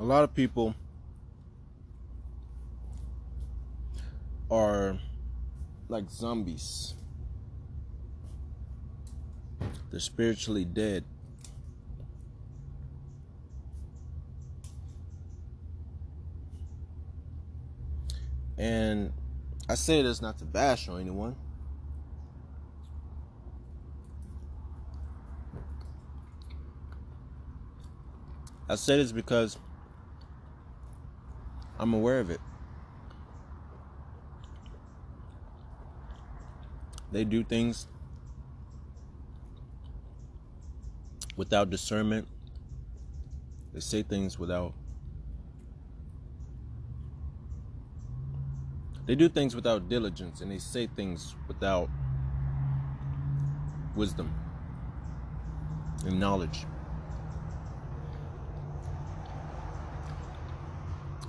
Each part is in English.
a lot of people are like zombies. They're spiritually dead. And I say this not to bash on anyone. I say this because I'm aware of it. They do things without discernment. They say things without. They do things without diligence and they say things without wisdom and knowledge.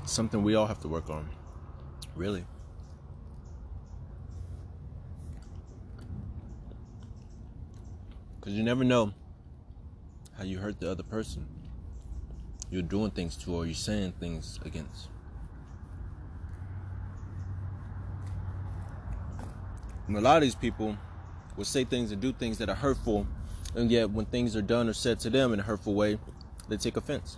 Something we all have to work on. Really. Because you never know how you hurt the other person. You're doing things to or you're saying things against. And a lot of these people will say things and do things that are hurtful, and yet when things are done or said to them in a hurtful way, they take offense.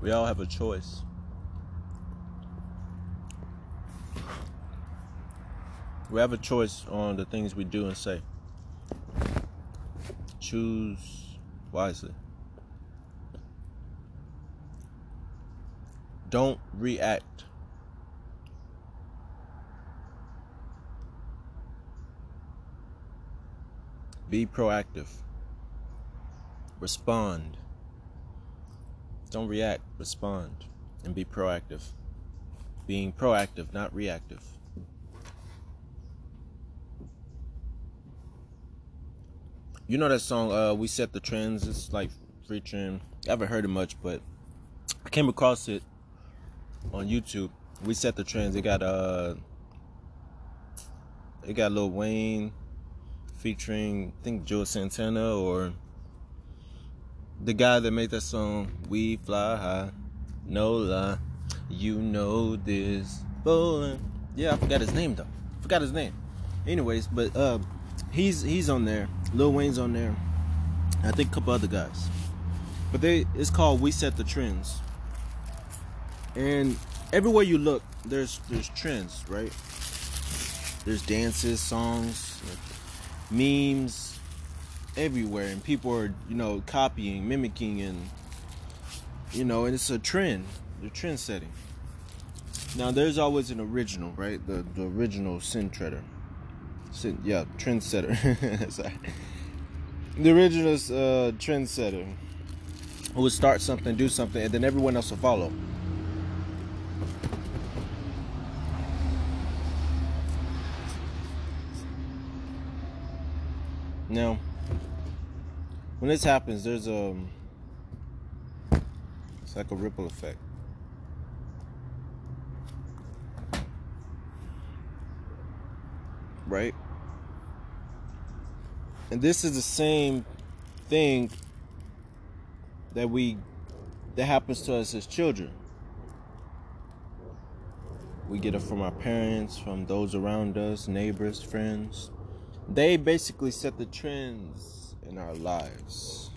We all have a choice. We have a choice on the things we do and say. Choose wisely. Don't react. Be proactive. Respond. Don't react, respond, and be proactive. Being proactive, not reactive. You know that song, uh, We Set the Trends? It's like featuring, I haven't heard it much, but I came across it on YouTube. We Set the Trends. It got, uh, it got Lil Wayne featuring, I think, Joe Santana or the guy that made that song, We Fly High, No Lie, You Know This, Bowling. Yeah, I forgot his name though. Forgot his name. Anyways, but uh, he's he's on there. Lil Wayne's on there. I think a couple other guys. But they it's called We Set the Trends. And everywhere you look, there's there's trends, right? There's dances, songs, memes, everywhere, and people are you know copying, mimicking, and you know, and it's a trend. They're trend setting. Now there's always an original, right? The the original sin treader. Sin, yeah, trendsetter. Sorry. The original uh, trendsetter who would start something, do something, and then everyone else will follow. Now, when this happens, there's a it's like a ripple effect. Right? And this is the same thing that we that happens to us as children. We get it from our parents, from those around us, neighbors, friends. They basically set the trends in our lives.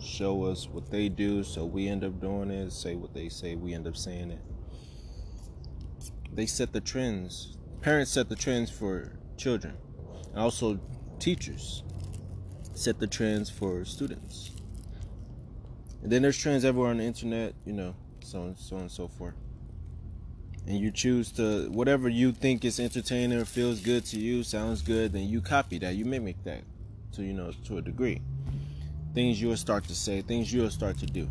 Show us what they do, so we end up doing it. Say what they say, we end up saying it. They set the trends. Parents set the trends for children. And also teachers set the trends for students. And then there's trends everywhere on the internet, you know, so on so and so forth. And you choose to whatever you think is entertaining or feels good to you, sounds good, then you copy that, you mimic that to you know to a degree. Things you'll start to say, things you'll start to do.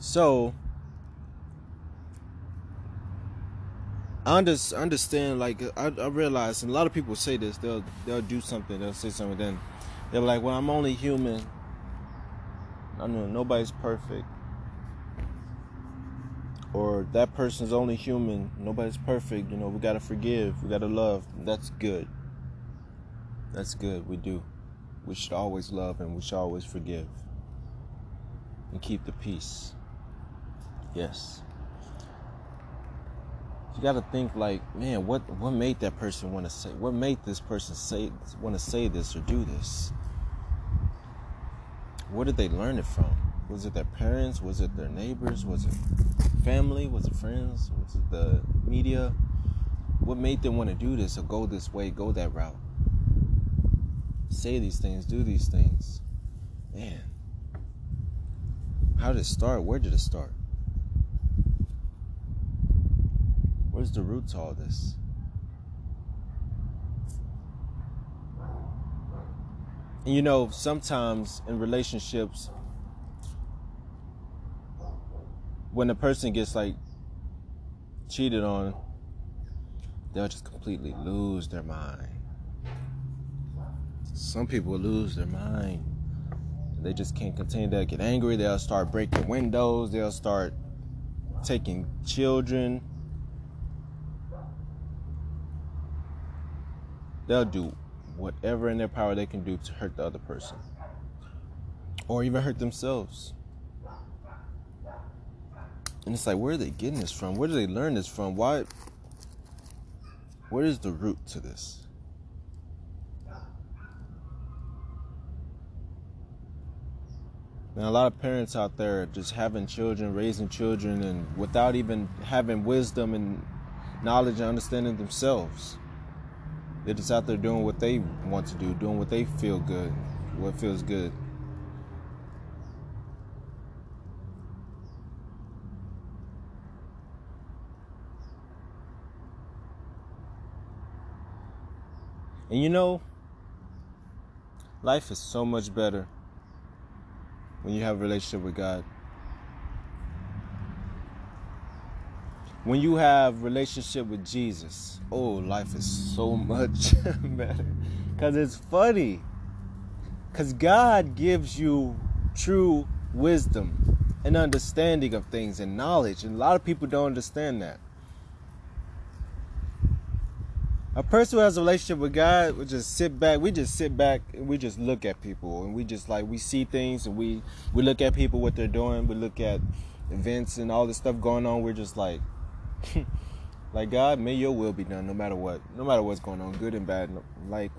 So I understand, like I, I realize, and a lot of people say this. They'll they'll do something, they'll say something, then they're like, "Well, I'm only human. I know nobody's perfect. Or that person's only human. Nobody's perfect. You know, we gotta forgive. We gotta love. That's good. That's good. We do. We should always love and we should always forgive. And keep the peace. Yes. You got to think like, man, what what made that person want to say? What made this person say want to say this or do this? Where did they learn it from? Was it their parents? Was it their neighbors? Was it family? Was it friends? Was it the media? What made them want to do this or go this way, go that route? Say these things, do these things. Man. How did it start? Where did it start? Where's the root to all this? And you know, sometimes in relationships, when a person gets like cheated on, they'll just completely lose their mind. Some people lose their mind. They just can't contain. They'll get angry. They'll start breaking windows. They'll start taking children. They'll do whatever in their power they can do to hurt the other person or even hurt themselves. And it's like, where are they getting this from? Where do they learn this from? Why? Where is the root to this? And a lot of parents out there just having children, raising children, and without even having wisdom and knowledge and understanding themselves. They're just out there doing what they want to do, doing what they feel good, what feels good. And you know, life is so much better when you have a relationship with God. when you have relationship with Jesus, oh, life is so much better. Cause it's funny. Cause God gives you true wisdom and understanding of things and knowledge, and a lot of people don't understand that. A person who has a relationship with God would just sit back. We just sit back and we just look at people, and we just like we see things, and we we look at people what they're doing. We look at events and all this stuff going on. We're just like, like God, may your will be done no matter what. No matter what's going on, good and bad. Like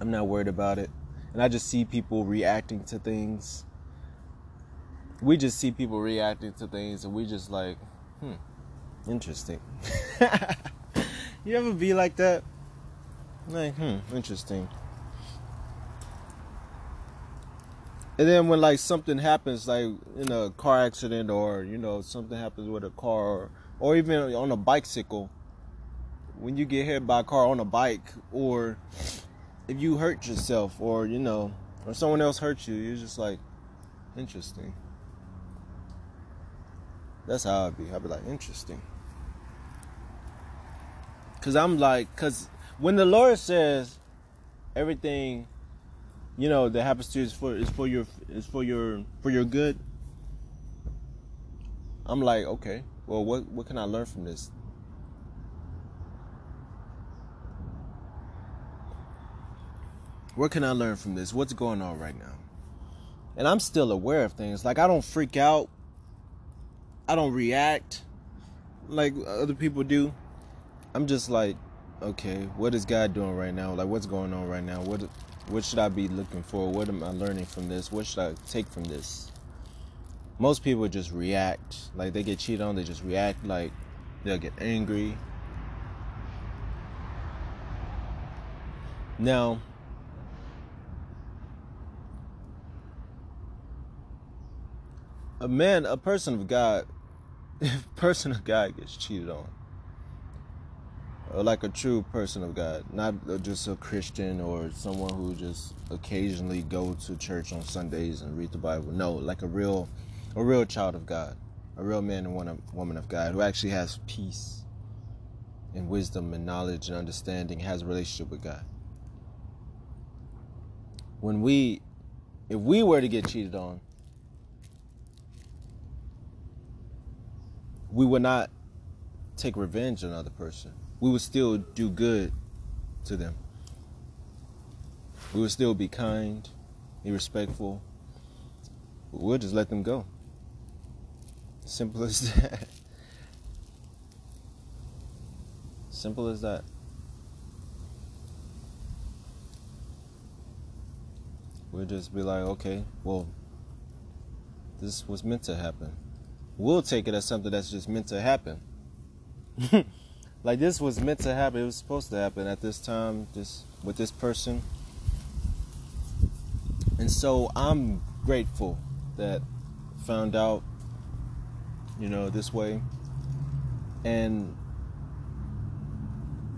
I'm not worried about it. And I just see people reacting to things. We just see people reacting to things and we just like, hmm, interesting. you ever be like that? Like, hmm, interesting. And then when like something happens, like in a car accident or you know something happens with a car or even on a bicycle when you get hit by a car on a bike or if you hurt yourself or you know or someone else hurts you you're just like interesting that's how i'd be i'd be like interesting because i'm like because when the lord says everything you know that happens to you is for is for your is for your for your good i'm like okay well, what what can I learn from this? What can I learn from this? What's going on right now? And I'm still aware of things. Like I don't freak out. I don't react like other people do. I'm just like, okay, what is God doing right now? Like what's going on right now? What what should I be looking for? What am I learning from this? What should I take from this? most people just react like they get cheated on they just react like they'll get angry now a man a person of god if a person of god gets cheated on like a true person of God, not just a Christian or someone who just occasionally go to church on Sundays and read the Bible. No, like a real, a real child of God, a real man and woman of God who actually has peace and wisdom and knowledge and understanding, has a relationship with God. When we, if we were to get cheated on, we would not take revenge on another person we would still do good to them. We would still be kind, be respectful. We'll just let them go. Simple as that. Simple as that. We'll just be like, okay, well, this was meant to happen. We'll take it as something that's just meant to happen. like this was meant to happen. It was supposed to happen at this time, this with this person. And so I'm grateful that found out, you know, this way. And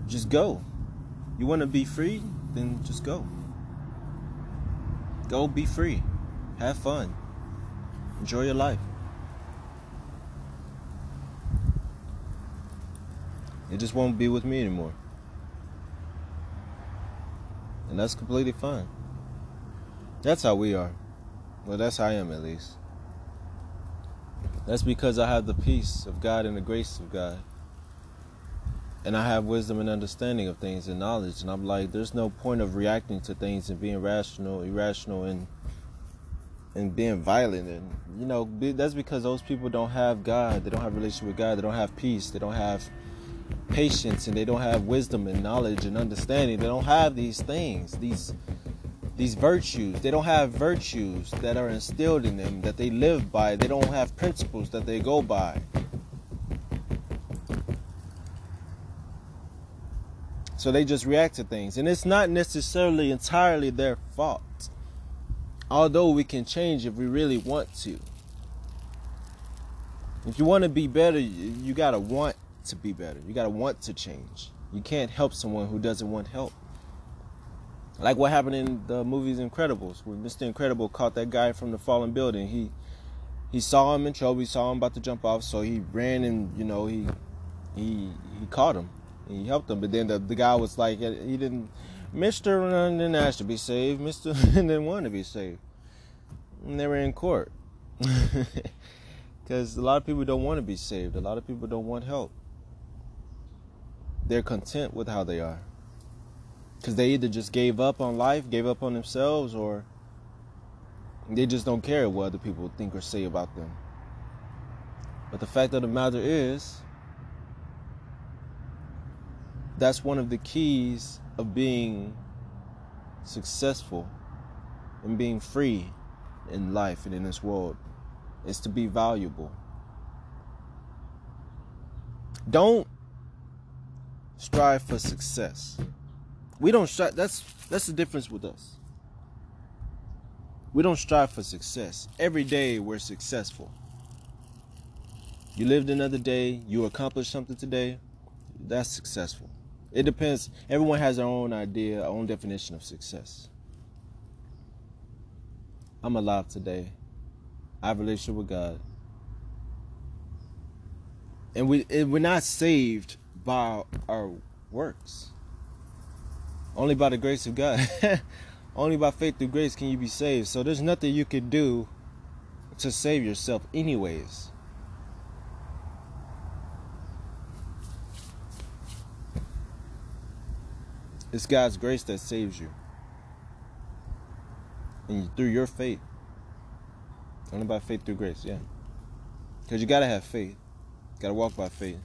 just go. You want to be free? Then just go. Go be free. Have fun. Enjoy your life. It just won't be with me anymore. And that's completely fine. That's how we are. Well, that's how I am at least. That's because I have the peace of God and the grace of God and I have wisdom and understanding of things and knowledge. And I'm like, there's no point of reacting to things and being rational, irrational, and and being violent. And you know, that's because those people don't have God. They don't have relationship with God. They don't have peace. They don't have patience, and they don't have wisdom and knowledge and understanding. They don't have these things. These these virtues. They don't have virtues that are instilled in them that they live by. They don't have principles that they go by. So they just react to things. And it's not necessarily entirely their fault. Although we can change if we really want to. If you want to be better, you got to want to be better. You got to want to change. You can't help someone who doesn't want help. Like what happened in the movies Incredibles, where Mr. Incredible caught that guy from the fallen building. He he saw him in trouble. He saw him about to jump off, so he ran and you know he he he caught him he helped him, But then the, the guy was like, uh, he didn't, Mister didn't ask to be saved. Mister didn't want to be saved. And they were in court because a lot of people don't want to be saved. A lot of people don't want help. They're content with how they are because they either just gave up on life, gave up on themselves, or they just don't care what other people think or say about them. But the fact of the matter is, that's one of the keys of being successful and being free in life and in this world is to be valuable. Don't strive for success. We don't strive that's that's the difference with us. We don't strive for success. Every day we're successful. You lived another day, you accomplished something today, that's successful. It depends. Everyone has their own idea, own definition of success. I'm alive today. I have a relationship with God. And we and we're not saved by our works. Only by the grace of God. Only by faith through grace can you be saved. So there's nothing you can do to save yourself anyways. It's God's grace that saves you. And through your faith. Only by faith through grace, yeah. Because you got to have faith. Got to walk by faith.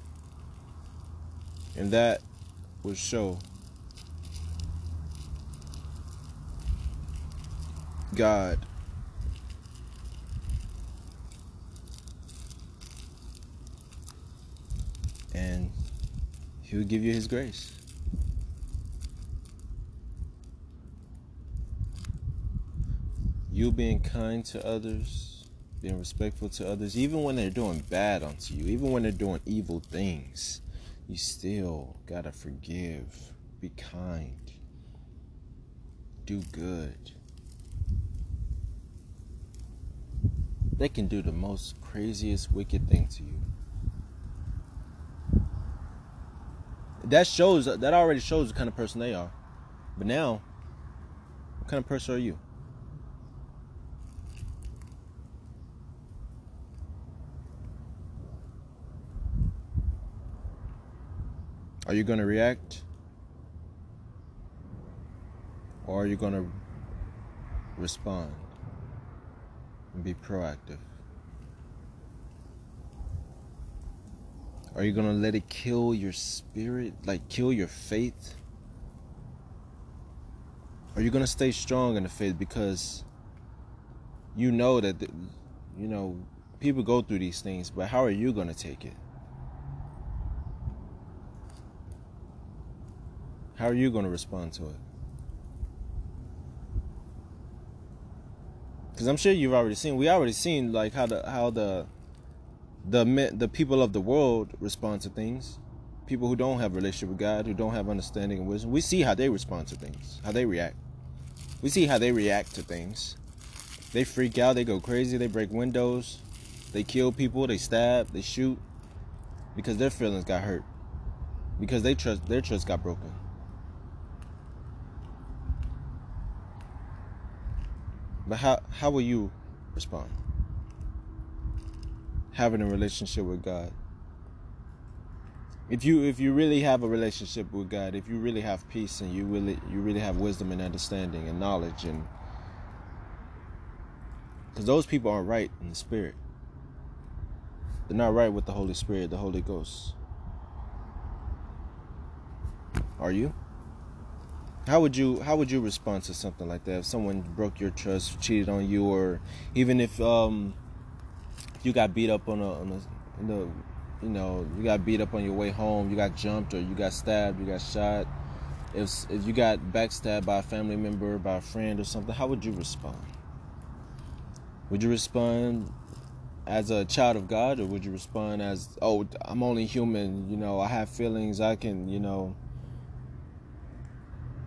And that will show God and he will give you his grace. you being kind to others, being respectful to others, even when they're doing bad unto you, even when they're doing evil things, you still gotta forgive, be kind, do good. They can do the most craziest wicked thing to you. That shows that already shows the kind of person they are. But now, what kind of person are you? Are you going to react? Or are you going to respond and be proactive? Are you going to let it kill your spirit, like kill your faith? Are you going to stay strong in the faith because you know that, you know, people go through these things, but how are you going to take it? How are you going to respond to it? Because I'm sure you've already seen. We already seen like how the how the the the people of the world respond to things. People who don't have a relationship with God, who don't have understanding and wisdom, we see how they respond to things, how they react. We see how they react to things. They freak out, they go crazy, they break windows, they kill people, they stab, they shoot because their feelings got hurt. Because they trust their trust got broken. But how how will you respond? Having a relationship with God. If you if you really have a relationship with God, if you really have peace and you really you really have wisdom and understanding and knowledge and because those people aren't right in the spirit. They're not right with the Holy Spirit, the Holy Ghost. Are you? How would you how would you respond to something like that? If someone broke your trust, cheated on you, or even if um you got beat up on a, on a in the you know you got beat up on your way home, you got jumped or you got stabbed, you got shot. If if you got backstabbed by a family member, by a friend or something, how would you respond? Would you respond as a child of God, or would you respond as, "Oh, I'm only human. You know, I have feelings. I can, you know."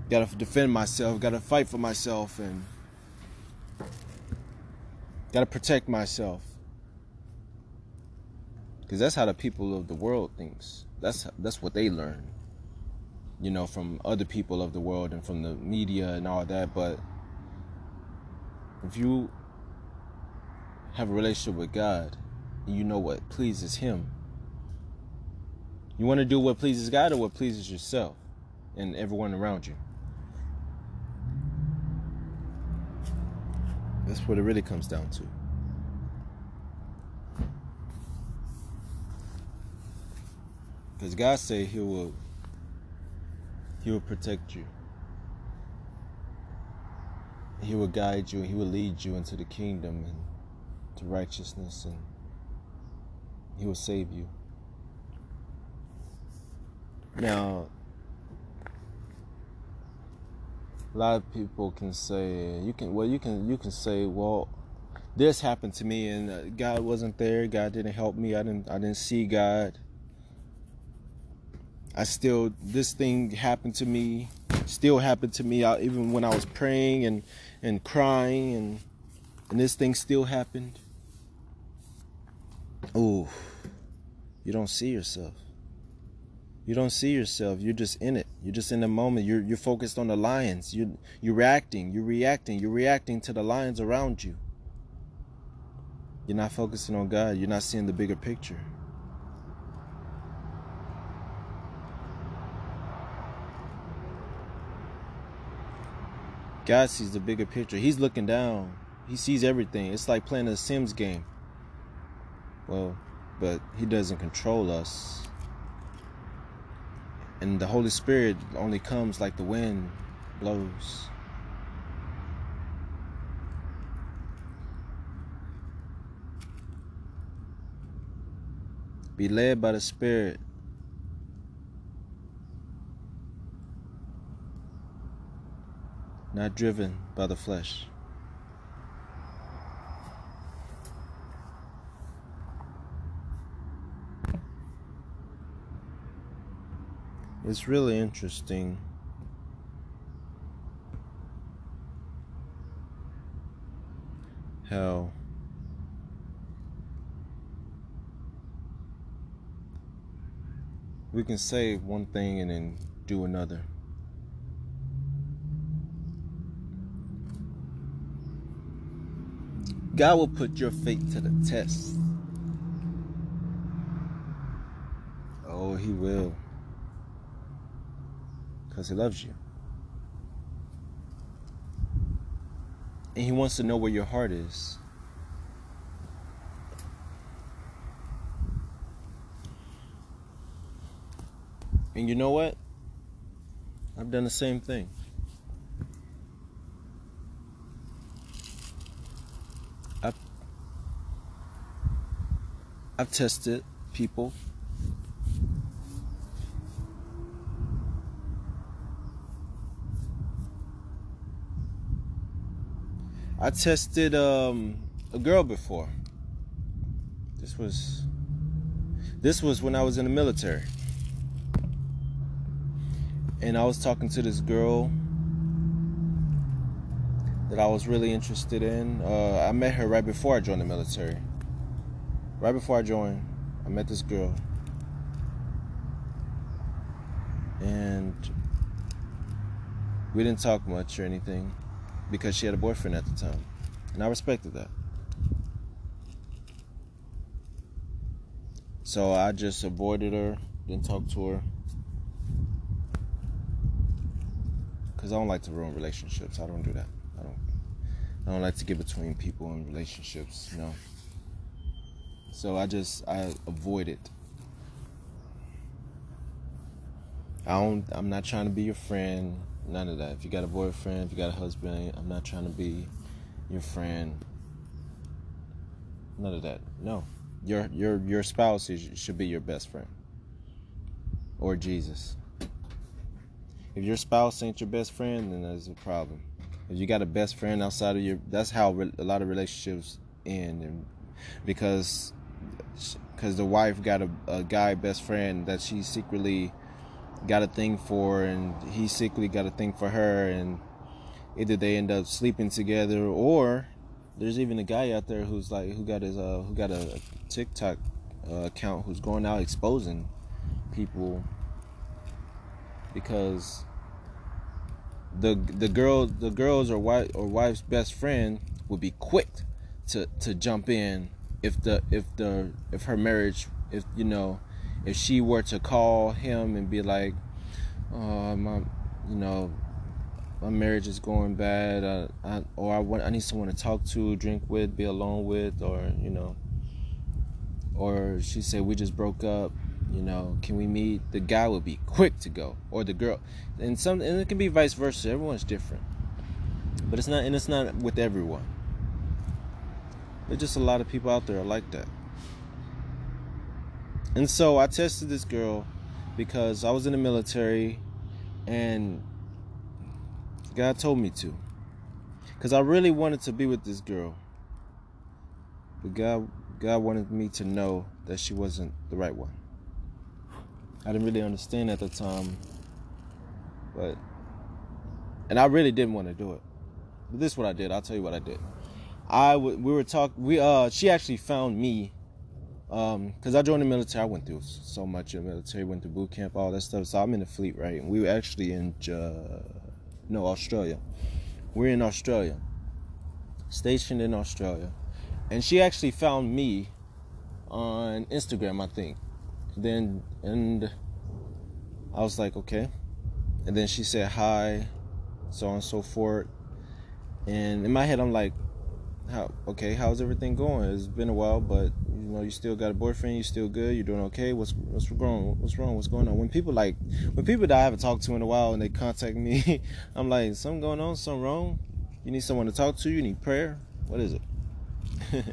Got to defend myself, got to fight for myself, and got to protect myself. Because that's how the people of the world thinks. That's that's what they learn, you know, from other people of the world and from the media and all that. But if you have a relationship with God, you know what pleases Him, you want to do what pleases God or what pleases yourself and everyone around you. That's what it really comes down to. Because God said He will He will protect you. He will guide you He will lead you into the kingdom and to righteousness and He will save you. Now a lot of people can say you can well you can you can say well this happened to me and uh, God wasn't there. God didn't help me. I didn't I didn't see God. I still this thing happened to me still happened to me I, even when I was praying and and crying and and this thing still happened. Oh you don't see yourself you don't see yourself. You're just in it. You're just in the moment. You're you're focused on the lions. You you're reacting. You're reacting. You're reacting to the lions around you. You're not focusing on God. You're not seeing the bigger picture. God sees the bigger picture. He's looking down. He sees everything. It's like playing a Sims game. Well, but he doesn't control us and the Holy Spirit only comes like the wind blows. Be led by the Spirit. Not driven by the flesh. It's really interesting. How we can say one thing and then do another. God will put your faith to the test. Oh, He will. Because he loves you. And he wants to know where your heart is. And you know what? I've done the same thing. I've, I've tested people. I tested um, a girl before. This was this was when I was in the military and I was talking to this girl that I was really interested in. Uh, I met her right before I joined the military. Right before I joined, I met this girl. And we didn't talk much or anything because she had a boyfriend at the time. And I respected that. So I just avoided her, didn't talk to her. because I don't like to ruin relationships. I don't do that. I don't. I don't like to get between people and relationships. You know. So I just I avoid it. I don't. I'm not trying to be your friend. None of that. If you got a boyfriend, if you got a husband, I'm not trying to be your friend. None of that. No. Your your your spouse is, should be your best friend. Or Jesus. If your spouse ain't your best friend, then there's a problem. If you got a best friend outside of your, that's how a lot of relationships end, and because because the wife got a, a guy best friend that she secretly got a thing for, and he secretly got a thing for her, and either they end up sleeping together, or there's even a guy out there who's like who got his uh who got a TikTok uh, account who's going out exposing people because the the girl the girls or wife or wife's best friend would be quick to to jump in if the if the if her marriage if you know if she were to call him and be like oh my you know my marriage is going bad. Uh, I, or I want I need someone to talk to drink with be alone with or you know. Or she said we just broke up. You know can we meet? The guy would be quick to go. Or the girl. And some and it can be vice versa. Everyone's different. But it's not and it's not with everyone. There's just a lot of people out there like that and so i tested this girl because i was in the military and god told me to because i really wanted to be with this girl but god god wanted me to know that she wasn't the right one I didn't really understand at the time, but and I really didn't want to do it. But this is what I did. I'll tell you what I did. I w- we were talking. We uh, she actually found me, um, because I joined the military. I went through so much in the military. Went through boot camp, all that stuff. So I'm in the fleet, right? And we were actually in, uh, no, Australia. We're in Australia, stationed in Australia, and she actually found me on Instagram, I think then and I was like, okay. And then she said hi, so on and so forth. And in my head, I'm like, how okay? How's everything going? It's been a while, but you know, you still got a boyfriend. You still good. You're doing okay. What's what's wrong? What's wrong? What's going on? When people like, when people that I haven't talked to in a while and they contact me, I'm like, something going on? Something wrong? You need someone to talk to? You need prayer? What is it?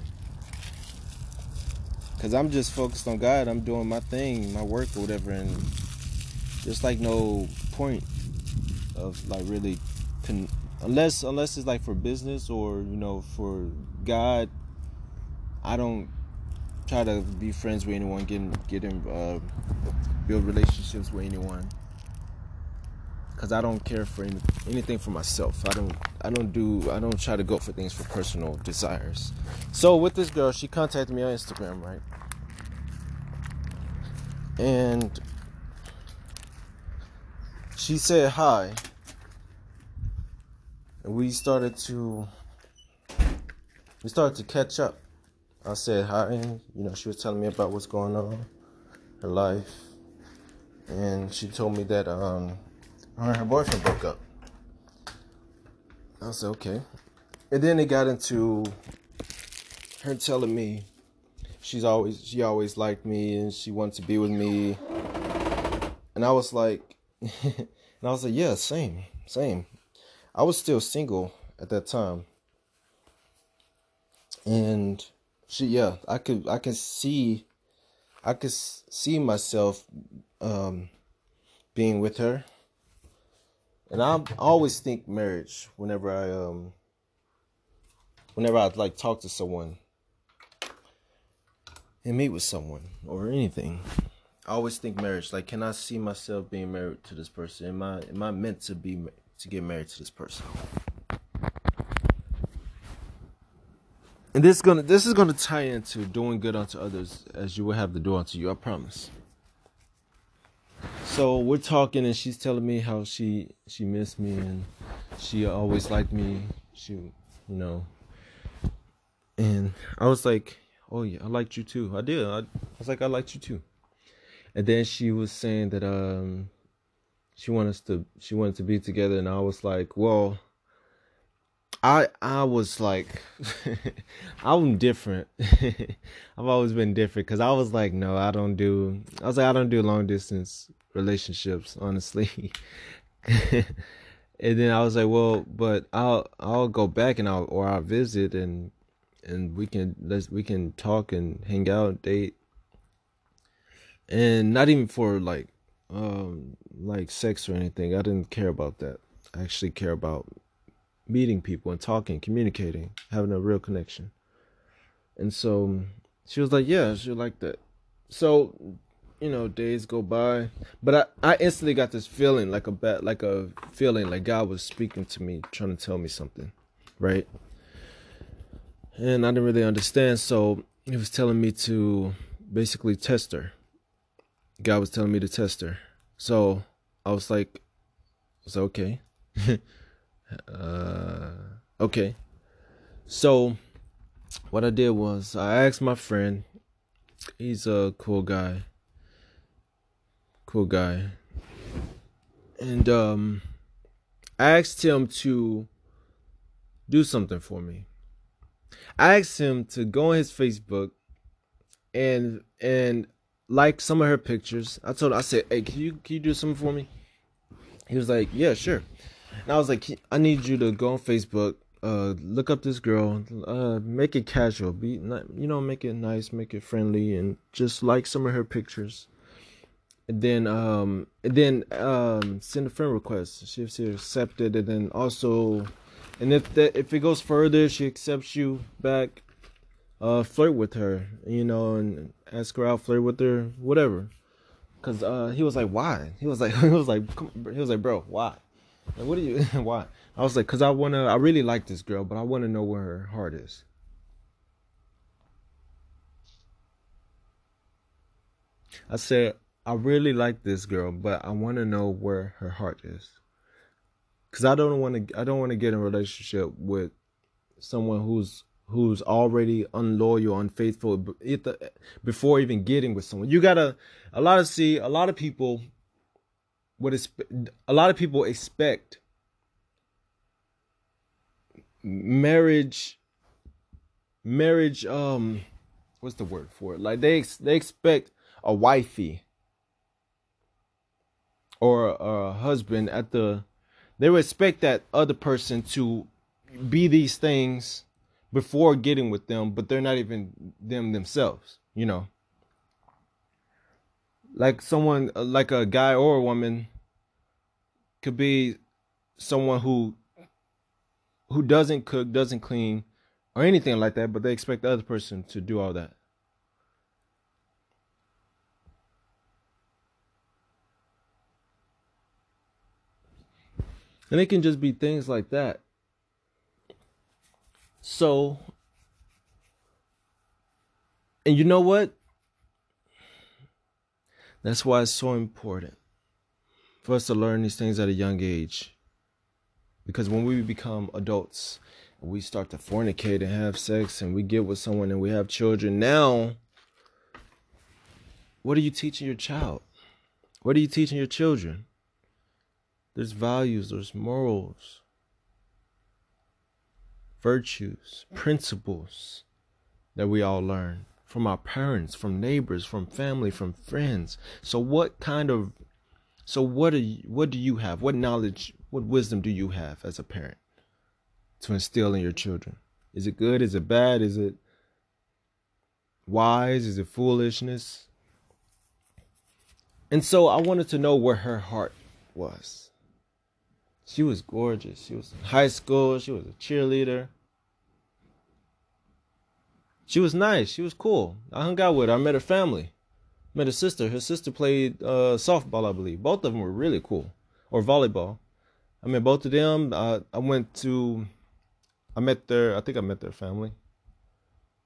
Cause I'm just focused on God. I'm doing my thing, my work or whatever, and there's like no point of like really, con- unless unless it's like for business or you know for God. I don't try to be friends with anyone, get get in, uh, build relationships with anyone. Cause I don't care for any, anything for myself. I don't I don't do I don't try to go for things for personal desires. So with this girl, she contacted me on Instagram, right? And she said hi. And we started to we started to catch up. I said hi, you know, she was telling me about what's going on, her life. And she told me that um her and her boyfriend broke up. I said, okay. And then it got into her telling me she's always she always liked me and she wanted to be with me. And I was like and I was like, yeah, same, same. I was still single at that time. And she yeah, I could I could see I could see myself um being with her. And I always think marriage whenever I um whenever I like talk to someone and meet with someone or anything. I always think marriage. Like, can I see myself being married to this person? Am I am I meant to be to get married to this person? And this is gonna this is gonna tie into doing good unto others as you will have to do unto you. I promise. So we're talking, and she's telling me how she she missed me and she always liked me. She, you know, and I was like, "Oh yeah, I liked you too." I did. I, I was like, "I liked you too." And then she was saying that um she wanted us to she wanted to be together, and I was like, "Well." I I was like, I'm different. I've always been different because I was like, no, I don't do. I was like, I don't do long distance relationships, honestly. and then I was like, well, but I'll I'll go back and I'll or I'll visit and and we can let's we can talk and hang out, date, and not even for like um like sex or anything. I didn't care about that. I actually care about meeting people and talking, communicating, having a real connection. And so she was like, "Yeah, she like that." So, you know, days go by, but I I instantly got this feeling like a bad like a feeling like God was speaking to me, trying to tell me something, right? and I didn't really understand. So he was telling me to basically test her. God was telling me to test her. So I was like, I was okay. uh, okay. So what I did was I asked my friend. He's a cool guy. Cool guy. And um I asked him to do something for me. I asked him to go on his Facebook and and like some of her pictures. I told him, I said, "Hey, can you can you do something for me?" He was like, "Yeah, sure." And I was like, "I need you to go on Facebook, uh, look up this girl, uh, make it casual, be you know, make it nice, make it friendly, and just like some of her pictures." And then um and then um send a friend request. She, she accepted, and then also and if that if it goes further, she accepts you back. Uh, flirt with her, you know, and ask her out, flirt with her, whatever. Cause uh, he was like, why? He was like, he was like, he was like, bro, why? Like, what do you? why? I was like, cause I wanna, I really like this girl, but I wanna know where her heart is. I said, I really like this girl, but I want to know where her heart is because I don't want to. I don't want to get in a relationship with someone who's who's already unloyal, unfaithful before even getting with someone. You gotta. A lot of see. A lot of people. What is a lot of people expect marriage marriage um what's the word for it like they they expect a wifey or a husband at the they expect that other person to be these things before getting with them, but they're not even them themselves, you know. Like someone, uh, like a guy or a woman, could be someone who who doesn't cook, doesn't clean, or anything like that, but they expect the other person to do all that. And it can just be things like that. So, and you know what? That's why it's so important for us to learn these things at a young age. Because when we become adults, we start to fornicate and have sex and we get with someone and we have children, now, what are you teaching your child? What are you teaching your children? There's values, there's morals, virtues, principles that we all learn from our parents, from neighbors, from family, from friends. So what kind of so what do you, what do you have? What knowledge, what wisdom do you have as a parent to instill in your children? Is it good? Is it bad? Is it wise? Is it foolishness? And so I wanted to know where her heart was. She was gorgeous. She was in high school. She was a cheerleader. She was nice. She was cool. I hung out with her. I met her family. Met her sister. Her sister played uh, softball, I believe. Both of them were really cool. Or volleyball. I met both of them. I, I went to, I met their, I think I met their family.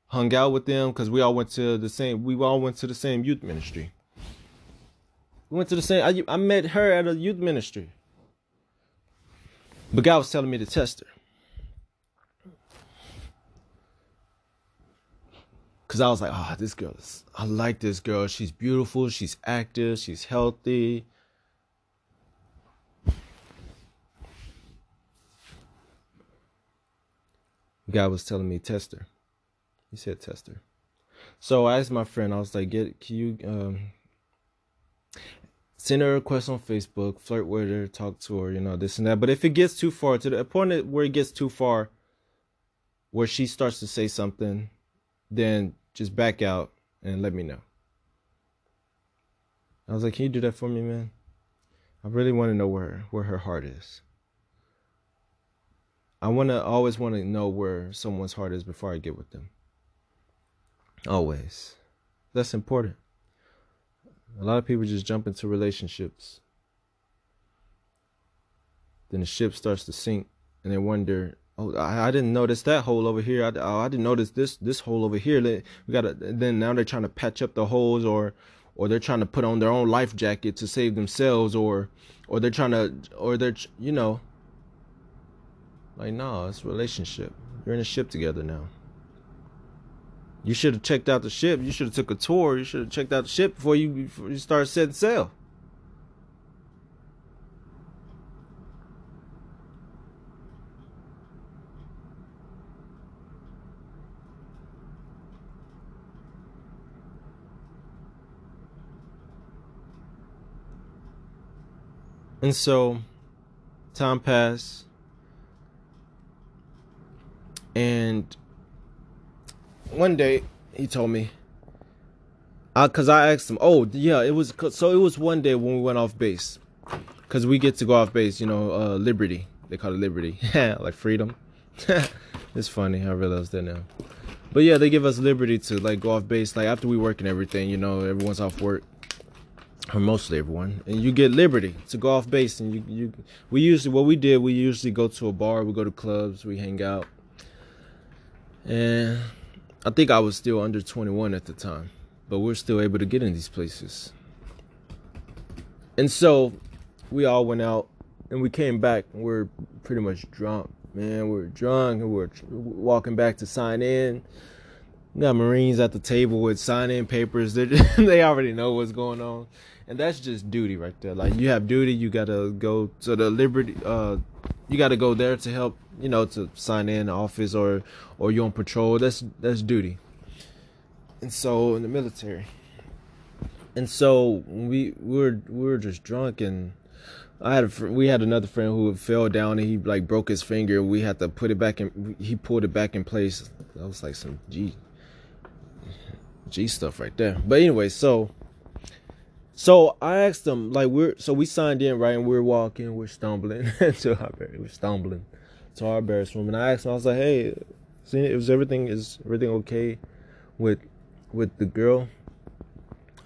Hung out with them because we all went to the same, we all went to the same youth ministry. We went to the same, I, I met her at a youth ministry. But God was telling me to test her. Cause I was like, oh, this girl is, I like this girl. She's beautiful. She's active. She's healthy. God was telling me test her. He said test her. So I asked my friend. I was like, "Get can you um, send her a request on Facebook, flirt with her, talk to her, you know, this and that. But if it gets too far to the point where it gets too far, where she starts to say something, then just back out and let me know." I was like, "Can you do that for me, man? I really want to know where where her heart is." I want to always want to know where someone's heart is before I get with them. Always. That's important. A lot of people just jump into relationships. Then the ship starts to sink and they wonder, oh, I, I didn't notice that hole over here. I, oh, I didn't notice this this hole over here. We got then now they're trying to patch up the holes or or they're trying to put on their own life jacket to save themselves or or they're trying to or they're you know like, no, it's relationship. You're in a ship together now. You should have checked out the ship. You should have took a tour. You should have checked out the ship before you before you start setting sail. And so, time passed. And one day he told me, because I, I asked him, oh yeah, it was so it was one day when we went off base, because we get to go off base, you know, uh, Liberty, they call it Liberty, like freedom. it's funny, I realize that now. But yeah, they give us liberty to like go off base, like after we work and everything, you know, everyone's off work or mostly everyone, and you get liberty to go off base. And you, you, we usually what we did, we usually go to a bar, we go to clubs, we hang out, and I think I was still under 21 at the time, but we're still able to get in these places. And so we all went out and we came back and we're pretty much drunk. Man, we are drunk and we we're walking back to sign in. We got Marines at the table with sign in papers. They they already know what's going on. And that's just duty right there. Like you have duty, you gotta go to the Liberty uh you gotta go there to help you know, to sign in office or or you're on patrol. That's that's duty. And so in the military. And so we, we were we were just drunk and I had a, we had another friend who fell down and he like broke his finger. We had to put it back in. He pulled it back in place. That was like some G G stuff right there. But anyway, so so I asked him like we're so we signed in right and we're walking, we're stumbling to our we're stumbling to our Bears room, and I asked him, I was like, "Hey, see, was everything is everything okay with with the girl?"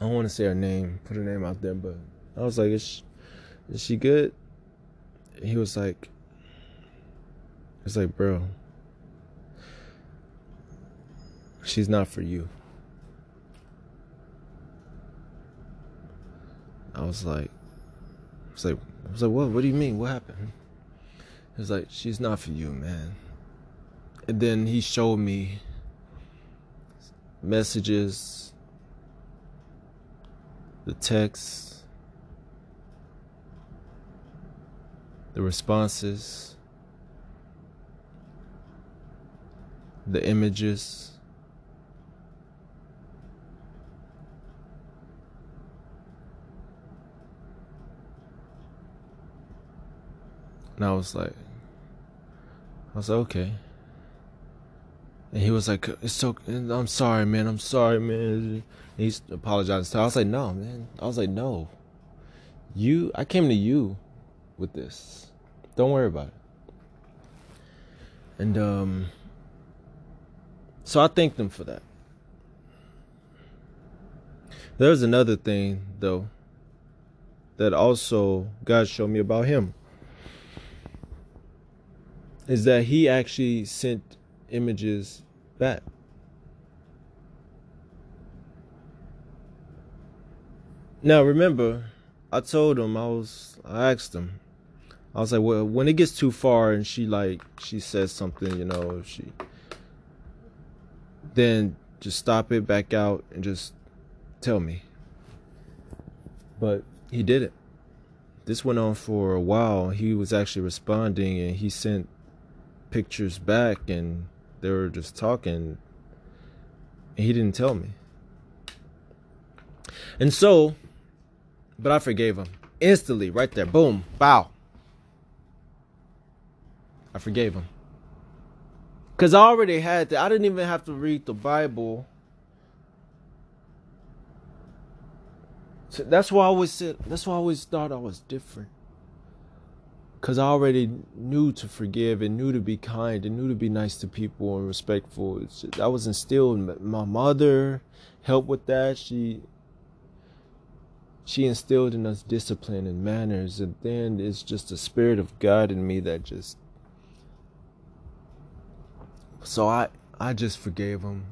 I don't want to say her name, put her name out there, but I was like, "Is she, is she good?" he was like, "It's like, bro, she's not for you." I was like, I was like, I was like, what? What do you mean? What happened? It's like, she's not for you, man. And then he showed me messages, the texts. the responses, the images. And I was like, I was like, okay. And he was like, "It's so. I'm sorry, man. I'm sorry, man." He's apologizing. I was like, "No, man." I was like, "No. You. I came to you with this. Don't worry about it." And um. So I thanked him for that. There's another thing though that also God showed me about him is that he actually sent images back. Now remember, I told him I was I asked him. I was like, well, when it gets too far and she like she says something, you know, she then just stop it, back out, and just tell me. But he did it. This went on for a while. He was actually responding and he sent pictures back and they were just talking. And he didn't tell me. And so, but I forgave him instantly, right there. Boom, bow. I forgave him. Because I already had that. I didn't even have to read the Bible. So that's why I always said, that's why I always thought I was different because I already knew to forgive and knew to be kind and knew to be nice to people and respectful. That was instilled. My mother helped with that. She she instilled in us discipline and manners, and then it's just the spirit of God in me that just. So I I just forgave him.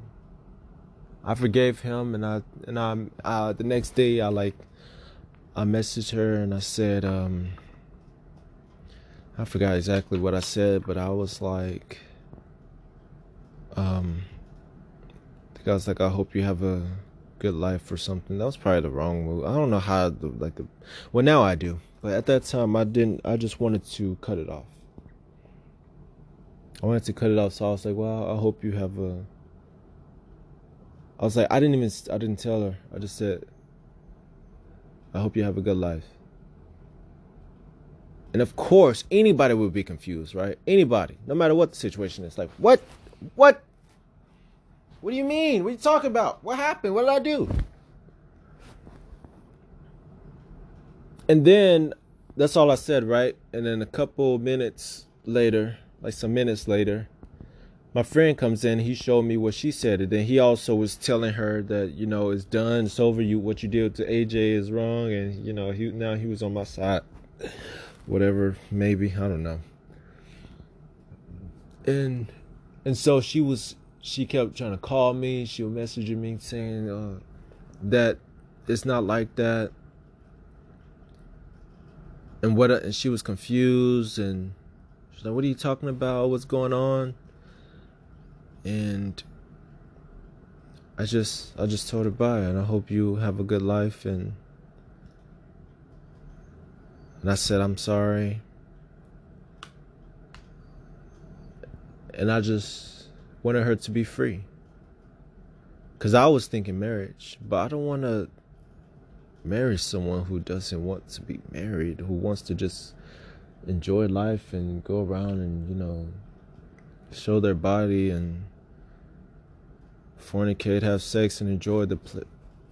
I forgave him, and I and I uh, the next day I like I messaged her and I said um I forgot exactly what I said, but I was like, um, I was like, I hope you have a good life or something. That was probably the wrong move. I don't know how, the, like, the, well, now I do, but at that time I didn't. I just wanted to cut it off. I wanted to cut it off, so I was like, well, I hope you have a. I was like, I didn't even, I didn't tell her. I just said, I hope you have a good life. And of course, anybody would be confused, right? Anybody, no matter what the situation is. Like, what? What? What do you mean? What are you talking about? What happened? What did I do? And then that's all I said, right? And then a couple minutes later, like some minutes later, my friend comes in. He showed me what she said, and then he also was telling her that you know it's done, it's over. You what you did to AJ is wrong, and you know he now he was on my side whatever, maybe, I don't know. And and so she was she kept trying to call me, she was messaging me saying uh, that it's not like that. And what and she was confused and she's like, What are you talking about? What's going on? And I just I just told her bye and I hope you have a good life and and I said, I'm sorry. And I just wanted her to be free. Because I was thinking marriage, but I don't want to marry someone who doesn't want to be married, who wants to just enjoy life and go around and, you know, show their body and fornicate, have sex, and enjoy the ple-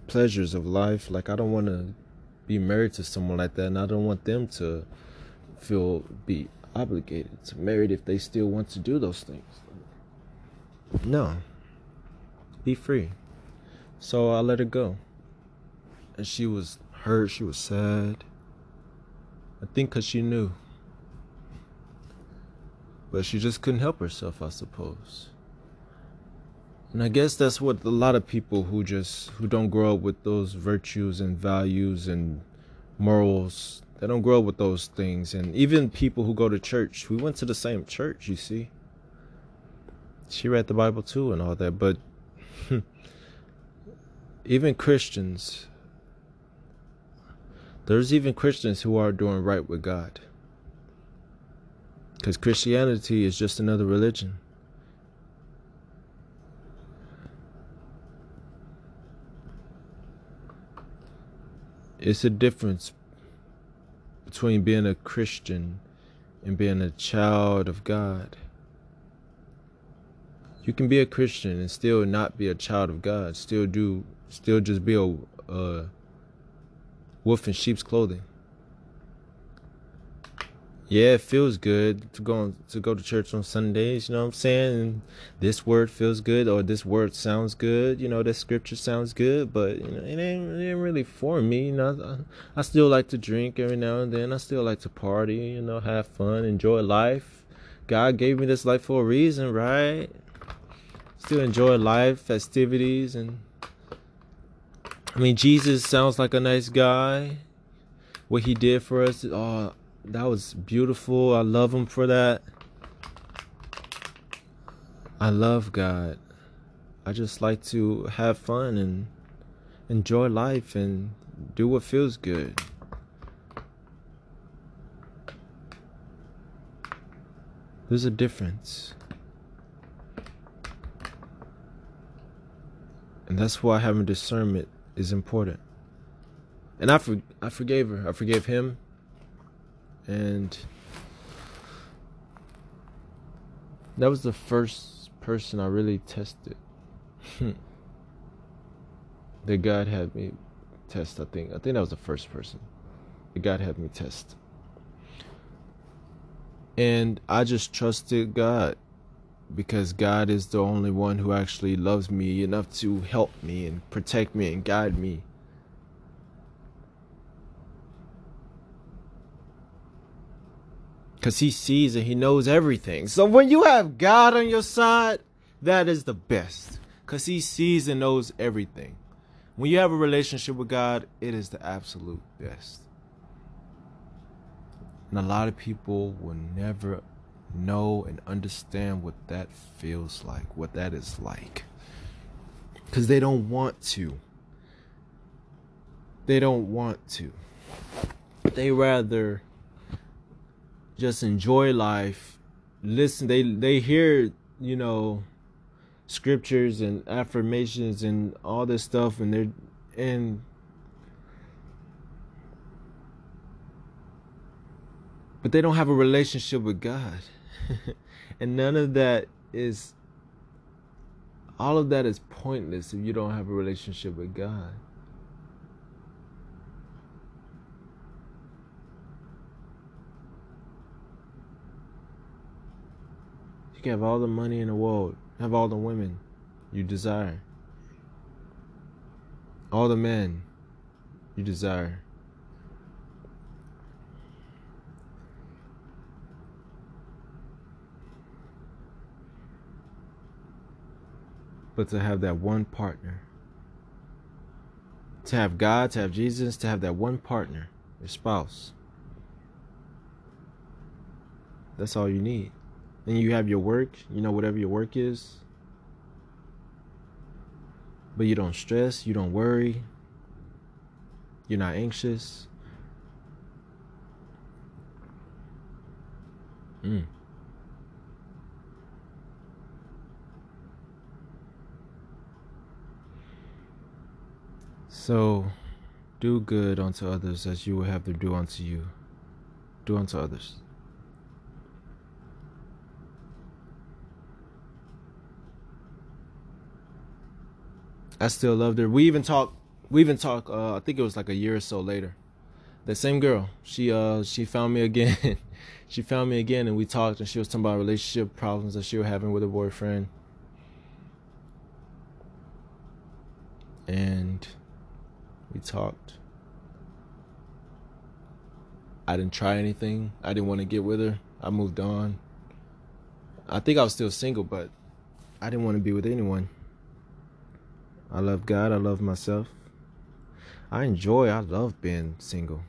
pleasures of life. Like, I don't want to be married to someone like that, and I don't want them to feel be obligated to married if they still want to do those things. No. Be free. So I let her go. And she was hurt, she was sad. I think because she knew. But she just couldn't help herself, I suppose. And I guess that's what a lot of people who just who don't grow up with those virtues and values and morals, they don't grow up with those things. And even people who go to church, we went to the same church, you see. She read the Bible too and all that, but even Christians there's even Christians who are doing right with God. Because Christianity is just another religion. It's a difference between being a Christian and being a child of God. You can be a Christian and still not be a child of God. Still do, still just be a, a wolf in sheep's clothing yeah, it feels good to go to go to church on Sundays. You know what I'm saying? And this word feels good, or this word sounds good. You know, this scripture sounds good, but you know, it ain't, it ain't really for me. You know, I, I still like to drink every now and then. I still like to party. You know, have fun, enjoy life. God gave me this life for a reason, right? Still enjoy life, festivities, and I mean, Jesus sounds like a nice guy. What he did for us, oh, that was beautiful. I love him for that. I love God. I just like to have fun and enjoy life and do what feels good. There's a difference. And that's why having discernment is important. And I for, I forgave her. I forgave him and that was the first person I really tested. Hmm. that God had me test, I think. I think that was the first person that God had me test. And I just trusted God because God is the only one who actually loves me enough to help me and protect me and guide me Because he sees and he knows everything. So when you have God on your side, that is the best. Because he sees and knows everything. When you have a relationship with God, it is the absolute best. And a lot of people will never know and understand what that feels like, what that is like. Because they don't want to. They don't want to. They rather just enjoy life. Listen they they hear you know scriptures and affirmations and all this stuff and they're and but they don't have a relationship with God. And none of that is all of that is pointless if you don't have a relationship with God You can have all the money in the world, have all the women you desire, all the men you desire. But to have that one partner, to have God, to have Jesus, to have that one partner, your spouse. That's all you need and you have your work, you know, whatever your work is. But you don't stress, you don't worry, you're not anxious. Mm. So, do good unto others as you will have them do unto you. Do unto others. I still loved her. We even talked. We even talked. Uh, I think it was like a year or so later. That same girl. She uh she found me again. she found me again, and we talked. And she was talking about relationship problems that she was having with her boyfriend. And we talked. I didn't try anything. I didn't want to get with her. I moved on. I think I was still single, but I didn't want to be with anyone. I love God. I love myself. I enjoy. I love being single.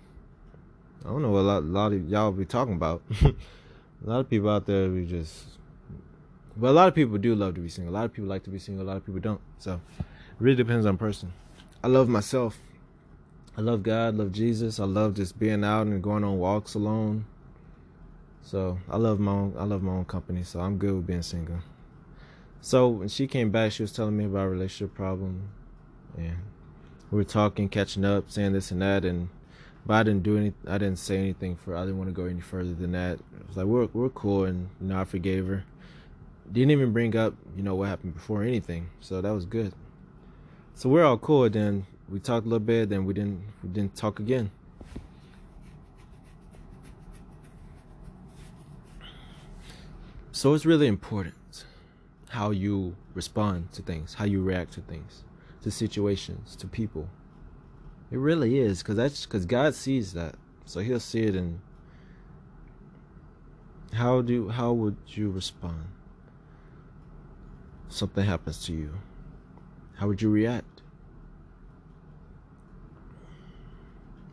I don't know what a lot, a lot of y'all be talking about. a lot of people out there we just, but a lot of people do love to be single. A lot of people like to be single. A lot of people don't. So, it really depends on person. I love myself. I love God. I Love Jesus. I love just being out and going on walks alone. So I love my own I love my own company, so I'm good with being single. So when she came back, she was telling me about relationship problem, and we were talking, catching up, saying this and that, and but I didn't do any. I didn't say anything for. I didn't want to go any further than that. It was like we're we're cool, and you know I forgave her. Didn't even bring up you know what happened before anything, so that was good. So we're all cool. Then we talked a little bit, then we didn't we didn't talk again. So it's really important how you respond to things, how you react to things, to situations, to people. It really is because that's because God sees that, so He'll see it. And how do how would you respond? Something happens to you. How would you react?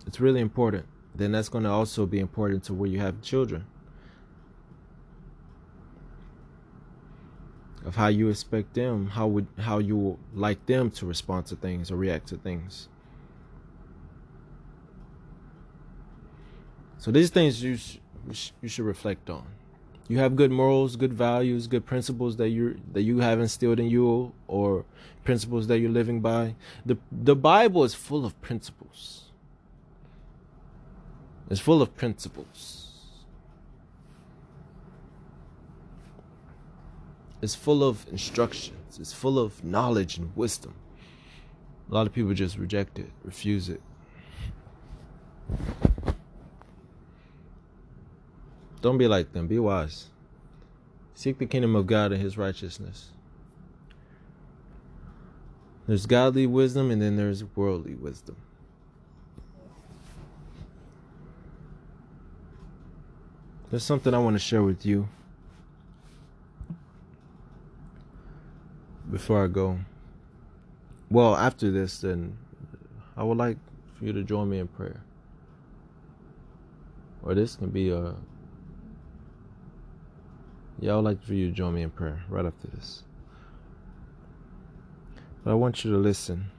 It's really important. Then that's going to also be important to where you have children. Of how you expect them, how would how you like them to respond to things or react to things. So these things you sh- you should reflect on. You have good morals, good values, good principles that you that you have instilled in you, or principles that you're living by. the The Bible is full of principles. It's full of principles. It's full of instructions. It's full of knowledge and wisdom. A lot of people just reject it, refuse it. Don't be like them. Be wise. Seek the kingdom of God and his righteousness. There's godly wisdom and then there's worldly wisdom. There's something I want to share with you. Before I go, well, after this, then I would like for you to join me in prayer. Or this can be a. Yeah, I would like for you to join me in prayer right after this. But I want you to listen.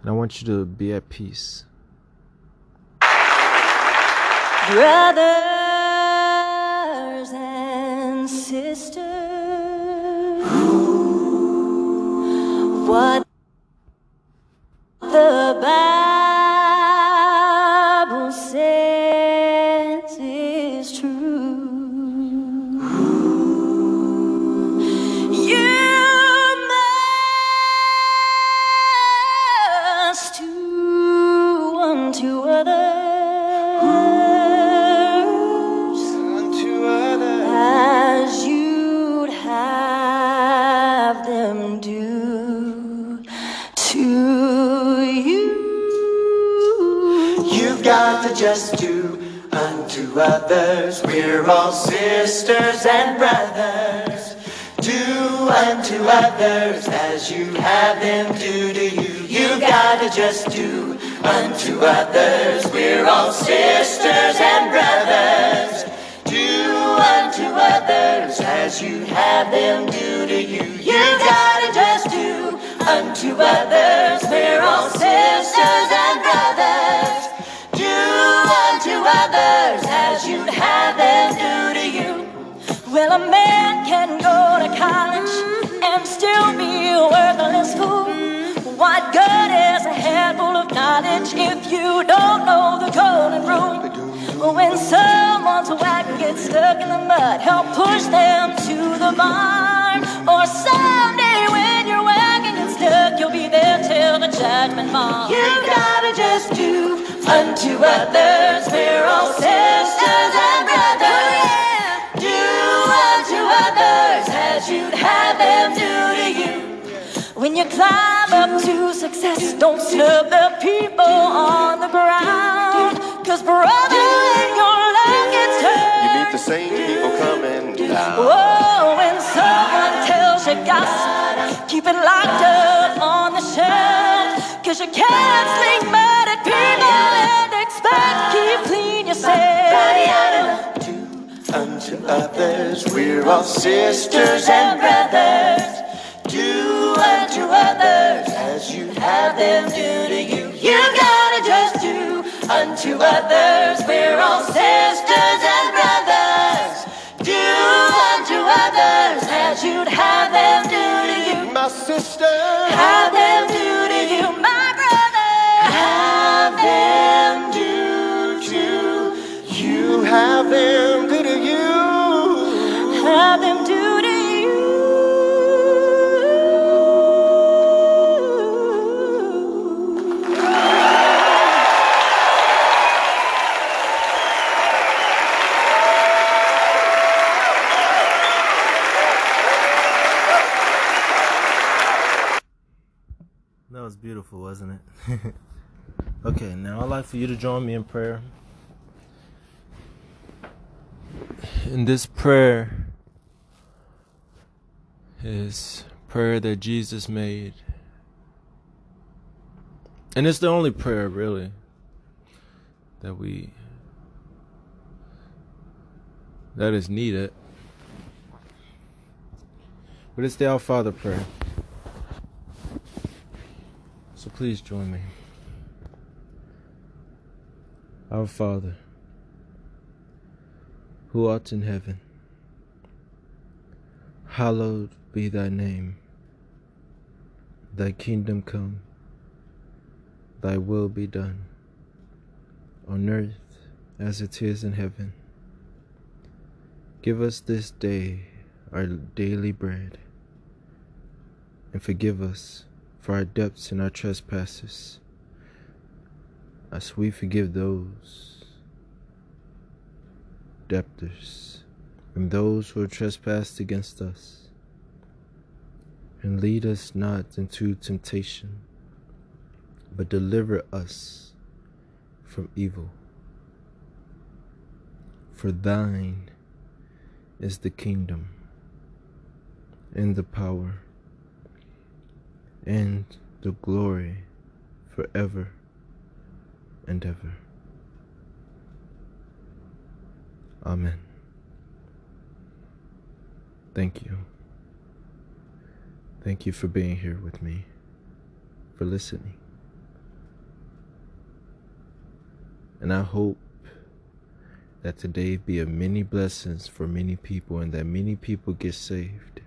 And I want you to be at peace. Brothers what help push them to the barn. Or someday when your wagon gets stuck, you'll be there till the judgment bar. You've gotta just do unto others. We're all sisters and brothers. Do unto others as you'd have them do to you. When you climb up to success, don't snub the people on the ground. Cause brother, when your luck gets turned, You meet the same people coming down. Whoa, when someone tells you gossip, keep it locked up on the shelf. Cause you can't sling mud at people and expect keep clean yourself. Do unto others. We're all sisters and brothers. Do unto others as you have them do to you. You gotta just do unto others. We're all sisters and brothers. Beautiful, wasn't it? okay, now I'd like for you to join me in prayer. In this prayer is prayer that Jesus made. And it's the only prayer really that we that is needed. But it's the Our Father prayer. So please join me. Our Father, who art in heaven, hallowed be thy name. Thy kingdom come, thy will be done, on earth as it is in heaven. Give us this day our daily bread, and forgive us for our debts and our trespasses, as we forgive those debtors and those who are trespassed against us. And lead us not into temptation, but deliver us from evil. For thine is the kingdom and the power and the glory forever and ever. Amen. Thank you. Thank you for being here with me, for listening. And I hope that today be a many blessings for many people and that many people get saved.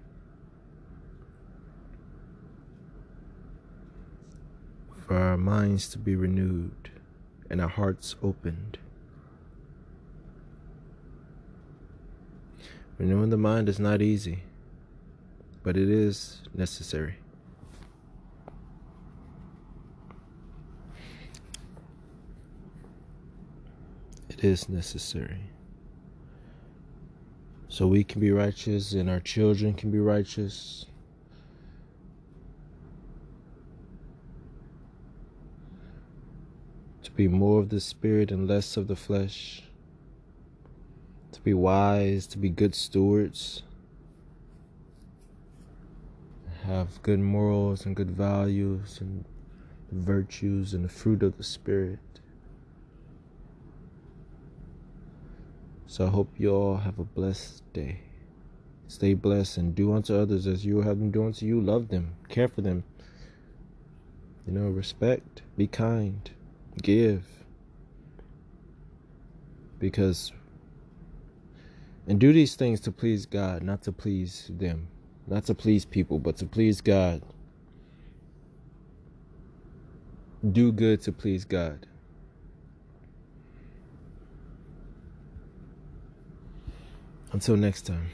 For our minds to be renewed and our hearts opened. Renewing the mind is not easy, but it is necessary. It is necessary. So we can be righteous and our children can be righteous. To be more of the spirit and less of the flesh. To be wise, to be good stewards. Have good morals and good values and virtues and the fruit of the spirit. So I hope you all have a blessed day. Stay blessed and do unto others as you have them do unto you. Love them, care for them. You know, respect, be kind, give. Because, and do these things to please God, not to please them, not to please people, but to please God. Do good to please God. Until next time.